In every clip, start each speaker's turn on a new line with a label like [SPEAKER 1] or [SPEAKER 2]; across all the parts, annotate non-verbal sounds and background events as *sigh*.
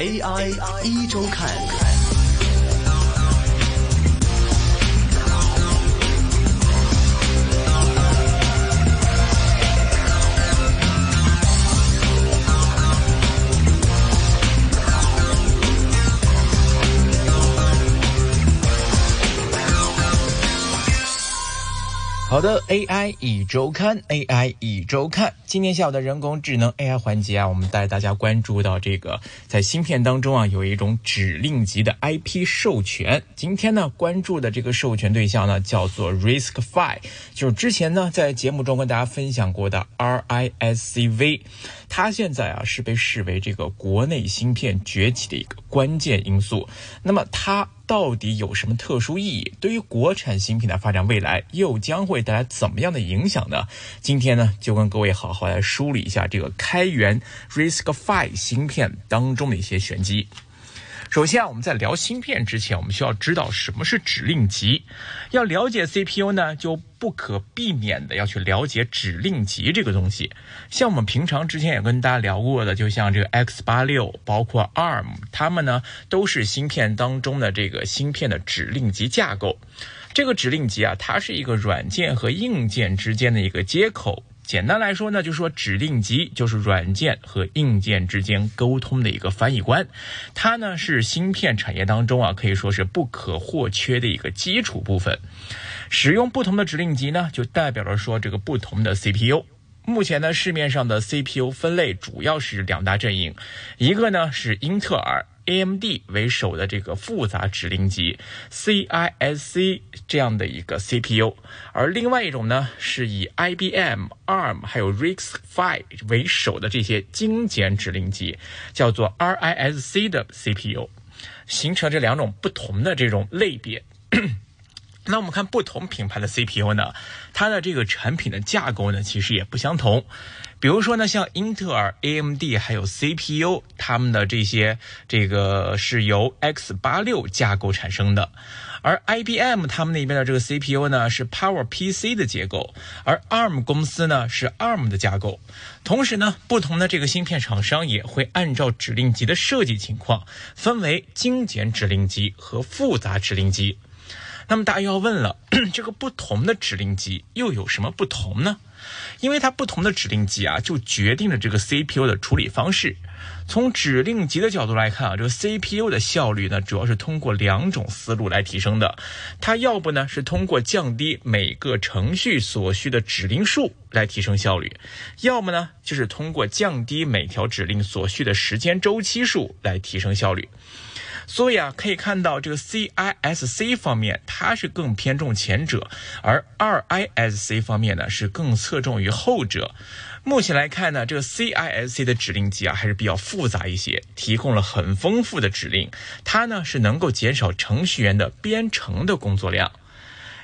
[SPEAKER 1] AI 一周看。
[SPEAKER 2] 好的，AI 一周刊，AI 一周刊。今天下午的人工智能 AI 环节啊，我们带大家关注到这个在芯片当中啊，有一种指令级的 IP 授权。今天呢，关注的这个授权对象呢，叫做 RISC-V，就是之前呢在节目中跟大家分享过的 RISC-V。它现在啊是被视为这个国内芯片崛起的一个关键因素。那么它到底有什么特殊意义？对于国产芯片的发展未来又将会带来怎么样的影响呢？今天呢就跟各位好好来梳理一下这个开源 RISC-V 芯片当中的一些玄机。首先啊，我们在聊芯片之前，我们需要知道什么是指令集。要了解 CPU 呢，就不可避免的要去了解指令集这个东西。像我们平常之前也跟大家聊过的，就像这个 X 八六，包括 ARM，它们呢都是芯片当中的这个芯片的指令集架构。这个指令集啊，它是一个软件和硬件之间的一个接口。简单来说呢，就是说指令集就是软件和硬件之间沟通的一个翻译官，它呢是芯片产业当中啊可以说是不可或缺的一个基础部分。使用不同的指令集呢，就代表了说这个不同的 CPU。目前呢，市面上的 CPU 分类主要是两大阵营，一个呢是英特尔。AMD 为首的这个复杂指令集 CISC 这样的一个 CPU，而另外一种呢是以 IBM、ARM 还有 RISC-V 为首的这些精简指令集，叫做 RISC 的 CPU，形成这两种不同的这种类别。那我们看不同品牌的 CPU 呢，它的这个产品的架构呢其实也不相同。比如说呢，像英特尔、AMD 还有 CPU，它们的这些这个是由 X 八六架构产生的，而 IBM 他们那边的这个 CPU 呢是 Power PC 的结构，而 ARM 公司呢是 ARM 的架构。同时呢，不同的这个芯片厂商也会按照指令集的设计情况，分为精简指令集和复杂指令集。那么大家又要问了，*clears throat* 这个不同的指令集又有什么不同呢？因为它不同的指令集啊，就决定了这个 CPU 的处理方式。从指令集的角度来看啊，这个 CPU 的效率呢，主要是通过两种思路来提升的。它要不呢是通过降低每个程序所需的指令数来提升效率，要么呢就是通过降低每条指令所需的时间周期数来提升效率。所以啊，可以看到这个 CISC 方面，它是更偏重前者，而 RISC 方面呢是更侧重于后者。目前来看呢，这个 CISC 的指令集啊还是比较复杂一些，提供了很丰富的指令，它呢是能够减少程序员的编程的工作量。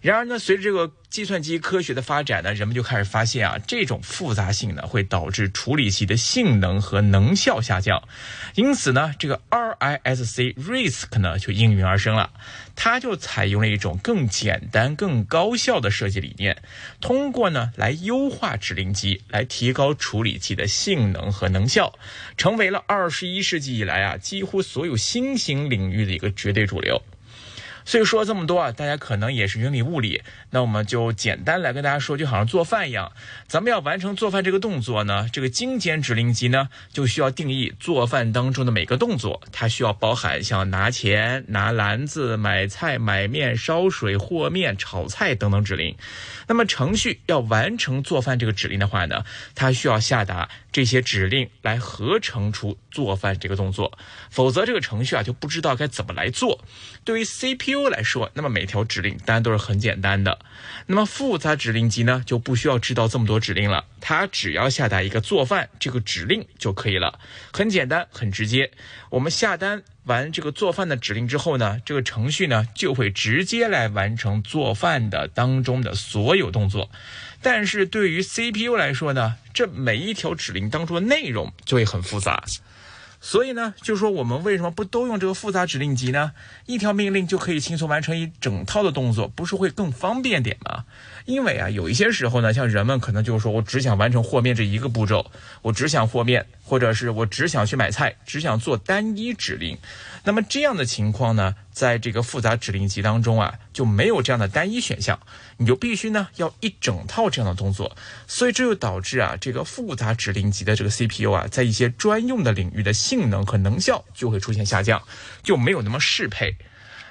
[SPEAKER 2] 然而呢，随着这个计算机科学的发展呢，人们就开始发现啊，这种复杂性呢会导致处理器的性能和能效下降。因此呢，这个 RISC RISC 呢就应运而生了。它就采用了一种更简单、更高效的设计理念，通过呢来优化指令集，来提高处理器的性能和能效，成为了二十一世纪以来啊几乎所有新型领域的一个绝对主流。所以说这么多啊，大家可能也是云里雾里。那我们就简单来跟大家说，就好像做饭一样，咱们要完成做饭这个动作呢，这个精简指令集呢，就需要定义做饭当中的每个动作，它需要包含像拿钱、拿篮子、买菜、买面、烧水、和面、炒菜等等指令。那么程序要完成做饭这个指令的话呢，它需要下达这些指令来合成出做饭这个动作，否则这个程序啊就不知道该怎么来做。对于 CPU 来说，那么每条指令当然都是很简单的。那么复杂指令集呢，就不需要知道这么多指令了，它只要下达一个做饭这个指令就可以了，很简单，很直接。我们下单完这个做饭的指令之后呢，这个程序呢就会直接来完成做饭的当中的所有动作。但是对于 CPU 来说呢，这每一条指令当中的内容就会很复杂。所以呢，就是说我们为什么不都用这个复杂指令集呢？一条命令就可以轻松完成一整套的动作，不是会更方便点吗？因为啊，有一些时候呢，像人们可能就是说我只想完成和面这一个步骤，我只想和面，或者是我只想去买菜，只想做单一指令。那么这样的情况呢，在这个复杂指令集当中啊，就没有这样的单一选项，你就必须呢要一整套这样的动作。所以这就导致啊，这个复杂指令集的这个 CPU 啊，在一些专用的领域的性能和能效就会出现下降，就没有那么适配。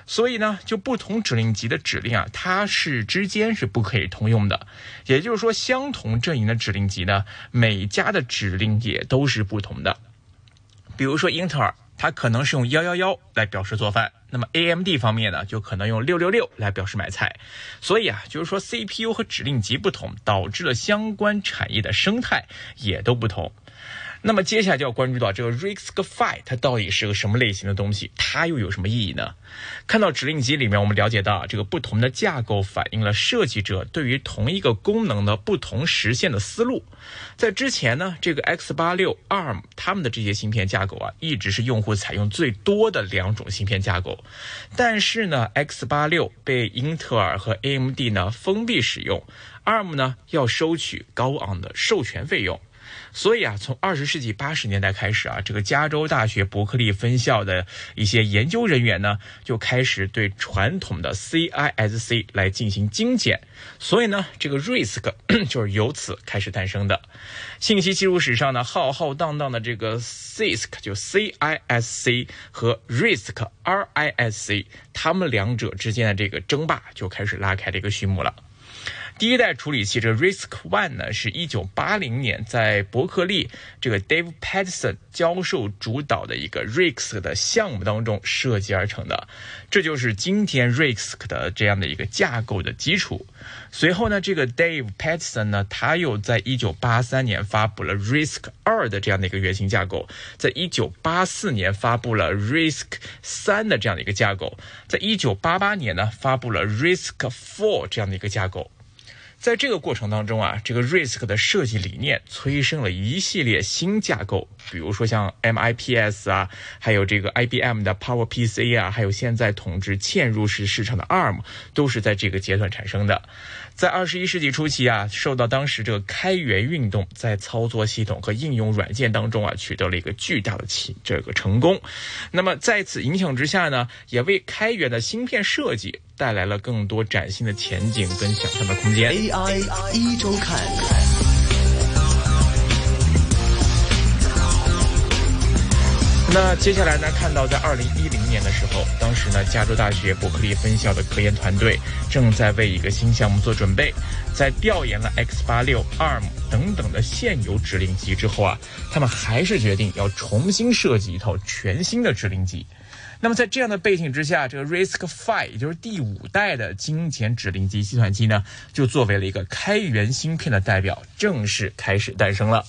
[SPEAKER 2] 所以呢，就不同指令集的指令啊，它是之间是不可以通用的。也就是说，相同阵营的指令集呢，每家的指令也都是不同的。比如说英特尔，它可能是用幺幺幺来表示做饭，那么 AMD 方面呢，就可能用六六六来表示买菜。所以啊，就是说 CPU 和指令集不同，导致了相关产业的生态也都不同。那么接下来就要关注到这个 RISC-V，它到底是个什么类型的东西？它又有什么意义呢？看到指令集里面，我们了解到这个不同的架构反映了设计者对于同一个功能的不同实现的思路。在之前呢，这个 X86、ARM 他们的这些芯片架构啊，一直是用户采用最多的两种芯片架构。但是呢，X86 被英特尔和 AMD 呢封闭使用，ARM 呢要收取高昂的授权费用。所以啊，从二十世纪八十年代开始啊，这个加州大学伯克利分校的一些研究人员呢，就开始对传统的 CISC 来进行精简。所以呢，这个 RISC *coughs* 就是由此开始诞生的。信息技术史上呢，浩浩荡荡的这个 CISC 就 CISC 和 RISC-RISC，他们两者之间的这个争霸就开始拉开这个序幕了。第一代处理器这 RISC One 呢，是一九八零年在伯克利这个 Dave Patterson 教授主导的一个 RISC 的项目当中设计而成的，这就是今天 RISC 的这样的一个架构的基础。随后呢，这个 Dave Patterson 呢，他又在一九八三年发布了 RISC 二的这样的一个原型架构，在一九八四年发布了 RISC 三的这样的一个架构，在一九八八年呢发布了 RISC Four 这样的一个架构。在这个过程当中啊，这个 RISC 的设计理念催生了一系列新架构，比如说像 MIPS 啊，还有这个 IBM 的 PowerPC 啊，还有现在统治嵌入式市场的 ARM，都是在这个阶段产生的。在二十一世纪初期啊，受到当时这个开源运动在操作系统和应用软件当中啊，取得了一个巨大的起这个成功。那么在此影响之下呢，也为开源的芯片设计带来了更多崭新的前景跟想象的空间。
[SPEAKER 1] AI 一周看。
[SPEAKER 2] 那接下来呢，看到在二零一零年的时候，当时呢，加州大学伯克利分校的科研团队正在为一个新项目做准备，在调研了 X 八六、ARM 等等的现有指令集之后啊，他们还是决定要重新设计一套全新的指令集。那么在这样的背景之下，这个 RISC-V 也就是第五代的精简指令集计算机呢，就作为了一个开源芯片的代表，正式开始诞生了。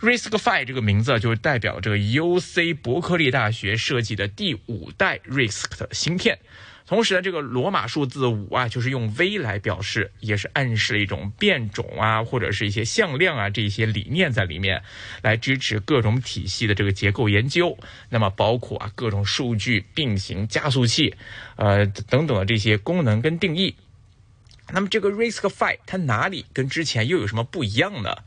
[SPEAKER 2] RISC-V 这个名字就是代表这个 UC 伯克利大学设计的第五代 RISC 的芯片。同时呢，这个罗马数字五啊，就是用 V 来表示，也是暗示了一种变种啊，或者是一些向量啊这些理念在里面，来支持各种体系的这个结构研究。那么包括啊各种数据并行加速器，呃等等的这些功能跟定义。那么这个 RISC-V 它哪里跟之前又有什么不一样呢？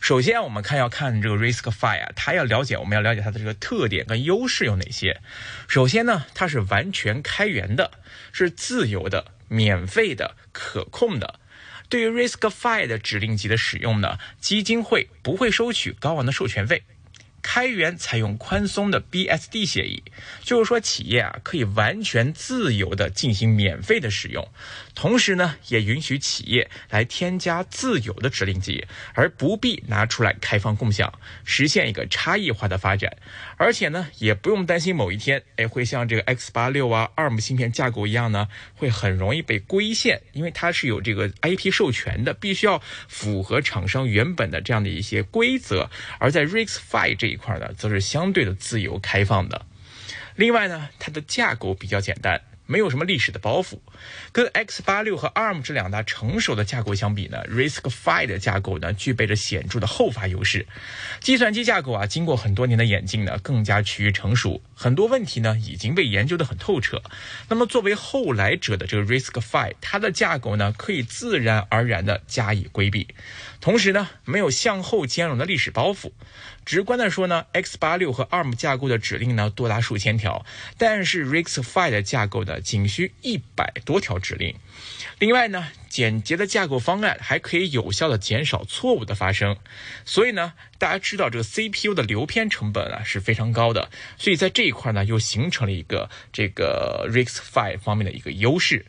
[SPEAKER 2] 首先我们看要看这个 RISC-V 啊，它要了解我们要了解它的这个特点跟优势有哪些。首先呢，它是完全开源的，是自由的、免费的、可控的。对于 RISC-V 的指令集的使用呢，基金会不会收取高昂的授权费。开源采用宽松的 BSD 协议，就是说企业啊可以完全自由的进行免费的使用，同时呢也允许企业来添加自有的指令集，而不必拿出来开放共享，实现一个差异化的发展。而且呢也不用担心某一天，哎会像这个 X 八六啊 ARM 芯片架构一样呢，会很容易被规限，因为它是有这个 IP 授权的，必须要符合厂商原本的这样的一些规则。而在 RISC-V 这一块呢，则是相对的自由开放的。另外呢，它的架构比较简单，没有什么历史的包袱。跟 X 八六和 ARM 这两大成熟的架构相比呢，RISC-V 的架构呢具备着显著的后发优势。计算机架构啊，经过很多年的演进呢，更加趋于成熟，很多问题呢已经被研究得很透彻。那么作为后来者的这个 RISC-V，它的架构呢可以自然而然地加以规避，同时呢没有向后兼容的历史包袱。直观的说呢，X 八六和 ARM 架构的指令呢多达数千条，但是 RISC-V 的架构呢仅需一百多条指令。另外呢，简洁的架构方案还可以有效的减少错误的发生。所以呢，大家知道这个 CPU 的流片成本啊是非常高的，所以在这一块呢又形成了一个这个 RISC-V 方面的一个优势。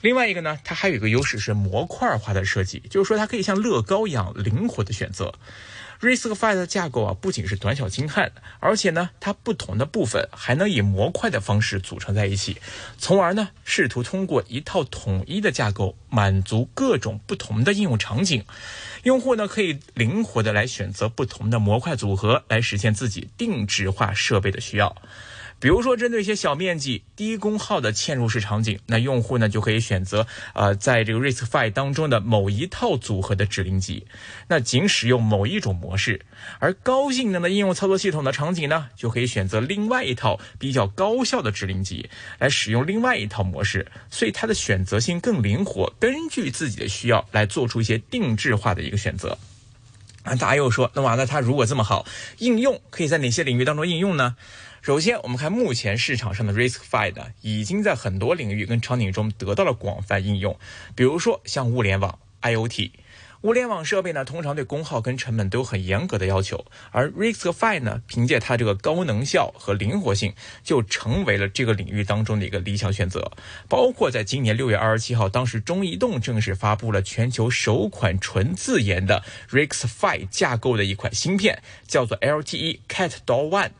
[SPEAKER 2] 另外一个呢，它还有一个优势是模块化的设计，就是说它可以像乐高一样灵活的选择。RISC-V 的架构啊，不仅是短小精悍，而且呢，它不同的部分还能以模块的方式组成在一起，从而呢，试图通过一套统一的架构满足各种不同的应用场景。用户呢，可以灵活的来选择不同的模块组合，来实现自己定制化设备的需要。比如说，针对一些小面积、低功耗的嵌入式场景，那用户呢就可以选择呃，在这个 RISC-V 当中的某一套组合的指令集，那仅使用某一种模式；而高性能的应用操作系统的场景呢，就可以选择另外一套比较高效的指令集来使用另外一套模式，所以它的选择性更灵活，根据自己的需要来做出一些定制化的一个选择。啊，大家又说，那完了，它如果这么好，应用可以在哪些领域当中应用呢？首先，我们看目前市场上的 RISC-V 呢，已经在很多领域跟场景中得到了广泛应用。比如说，像物联网、IoT，物联网设备呢，通常对功耗跟成本都有很严格的要求，而 RISC-V 呢，凭借它这个高能效和灵活性，就成为了这个领域当中的一个理想选择。包括在今年六月二十七号，当时中移动正式发布了全球首款纯自研的 RISC-V 架构的一款芯片，叫做 LTE Cat Doll One。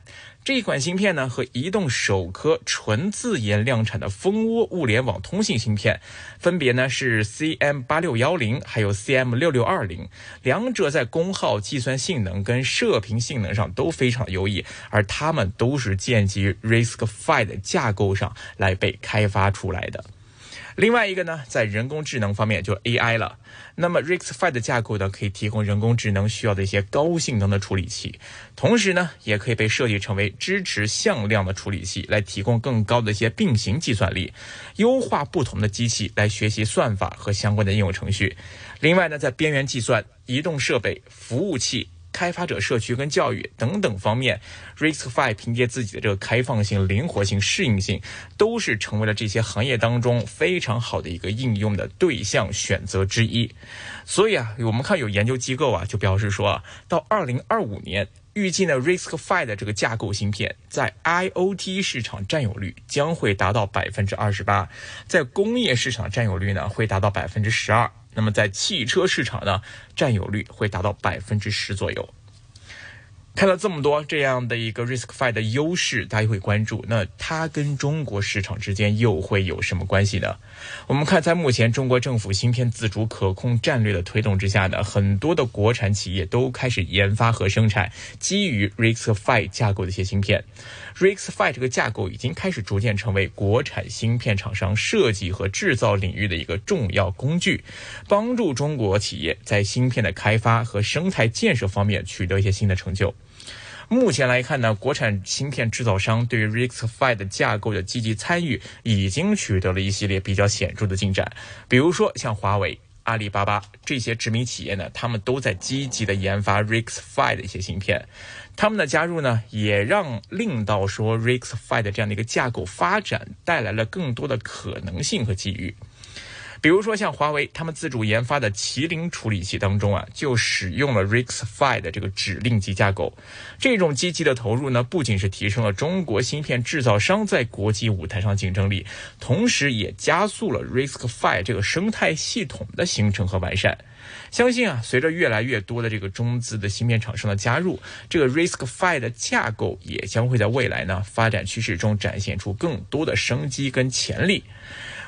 [SPEAKER 2] 这一款芯片呢，和移动首颗纯自研量产的蜂窝物联网通信芯片，分别呢是 CM 八六幺零，还有 CM 六六二零，两者在功耗、计算性能跟射频性能上都非常优异，而它们都是建基于 RISC-V 的架构上来被开发出来的。另外一个呢，在人工智能方面就 AI 了。那么 RISC-V 的架构呢，可以提供人工智能需要的一些高性能的处理器，同时呢，也可以被设计成为支持向量的处理器，来提供更高的一些并行计算力，优化不同的机器来学习算法和相关的应用程序。另外呢，在边缘计算、移动设备、服务器。开发者社区跟教育等等方面，RISC-V 凭借自己的这个开放性、灵活性、适应性，都是成为了这些行业当中非常好的一个应用的对象选择之一。所以啊，我们看有研究机构啊，就表示说啊，到二零二五年，预计呢 RISC-V 的这个架构芯片在 IoT 市场占有率将会达到百分之二十八，在工业市场占有率呢会达到百分之十二。那么在汽车市场呢，占有率会达到百分之十左右。看到这么多这样的一个 RISC-V 的优势，大家会关注，那它跟中国市场之间又会有什么关系呢？我们看，在目前中国政府芯片自主可控战略的推动之下呢，很多的国产企业都开始研发和生产基于 RISC-V 架构的一些芯片。RISC-V 这个架构已经开始逐渐成为国产芯片厂商设计和制造领域的一个重要工具，帮助中国企业在芯片的开发和生态建设方面取得一些新的成就。目前来看呢，国产芯片制造商对于 RISC-V 的架构的积极参与，已经取得了一系列比较显著的进展。比如说，像华为、阿里巴巴这些知名企业呢，他们都在积极的研发 RISC-V 的一些芯片。他们的加入呢，也让令到说 RISC-V 的这样的一个架构发展带来了更多的可能性和机遇。比如说，像华为他们自主研发的麒麟处理器当中啊，就使用了 RISC-V 的这个指令集架构。这种积极的投入呢，不仅是提升了中国芯片制造商在国际舞台上竞争力，同时也加速了 RISC-V 这个生态系统的形成和完善。相信啊，随着越来越多的这个中资的芯片厂商的加入，这个 RISC-V 的架构也将会在未来呢发展趋势中展现出更多的生机跟潜力。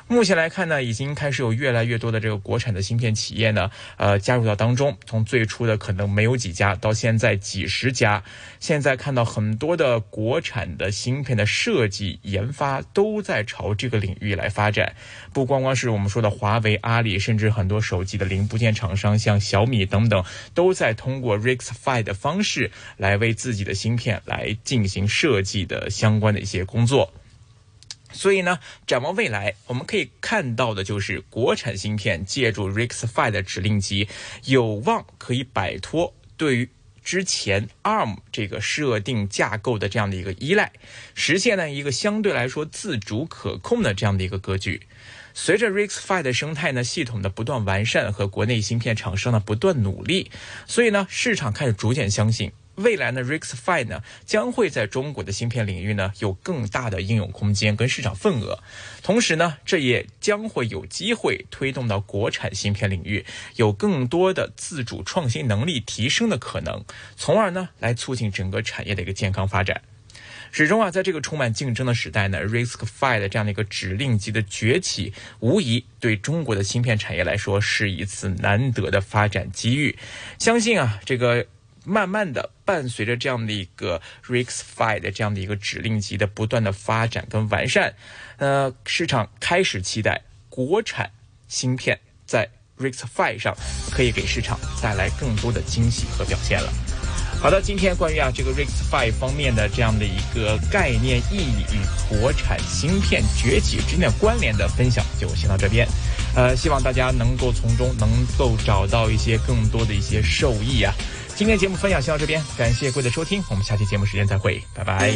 [SPEAKER 2] 目前来看呢，已经开始有越来越多的这个国产的芯片企业呢，呃，加入到当中。从最初的可能没有几家，到现在几十家，现在看到很多的国产的芯片的设计研发都在朝这个领域来发展。不光光是我们说的华为、阿里，甚至很多手机的零部件厂商，像小米等等，都在通过 RISC-V 的方式来为自己的芯片来进行设计的相关的一些工作。所以呢，展望未来，我们可以看到的就是国产芯片借助 RISC-V 的指令集，有望可以摆脱对于之前 ARM 这个设定架构的这样的一个依赖，实现呢一个相对来说自主可控的这样的一个格局。随着 RISC-V 的生态呢系统的不断完善和国内芯片厂商的不断努力，所以呢市场开始逐渐相信。未来呢，RISC-V 呢将会在中国的芯片领域呢有更大的应用空间跟市场份额，同时呢，这也将会有机会推动到国产芯片领域有更多的自主创新能力提升的可能，从而呢来促进整个产业的一个健康发展。始终啊，在这个充满竞争的时代呢，RISC-V 的这样的一个指令集的崛起，无疑对中国的芯片产业来说是一次难得的发展机遇。相信啊，这个。慢慢的，伴随着这样的一个 Rex Five 的这样的一个指令集的不断的发展跟完善，呃，市场开始期待国产芯片在 Rex Five 上可以给市场带来更多的惊喜和表现了。好的，今天关于啊这个 Rex Five 方面的这样的一个概念意义与国产芯片崛起之间的关联的分享就先到这边，呃，希望大家能够从中能够找到一些更多的一些受益啊。今天节目分享先到这边，感谢各位的收听，我们下期节目时间再会，拜拜。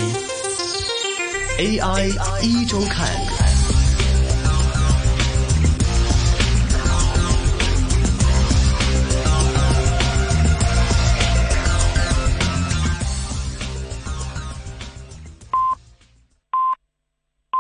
[SPEAKER 1] AI 一周看。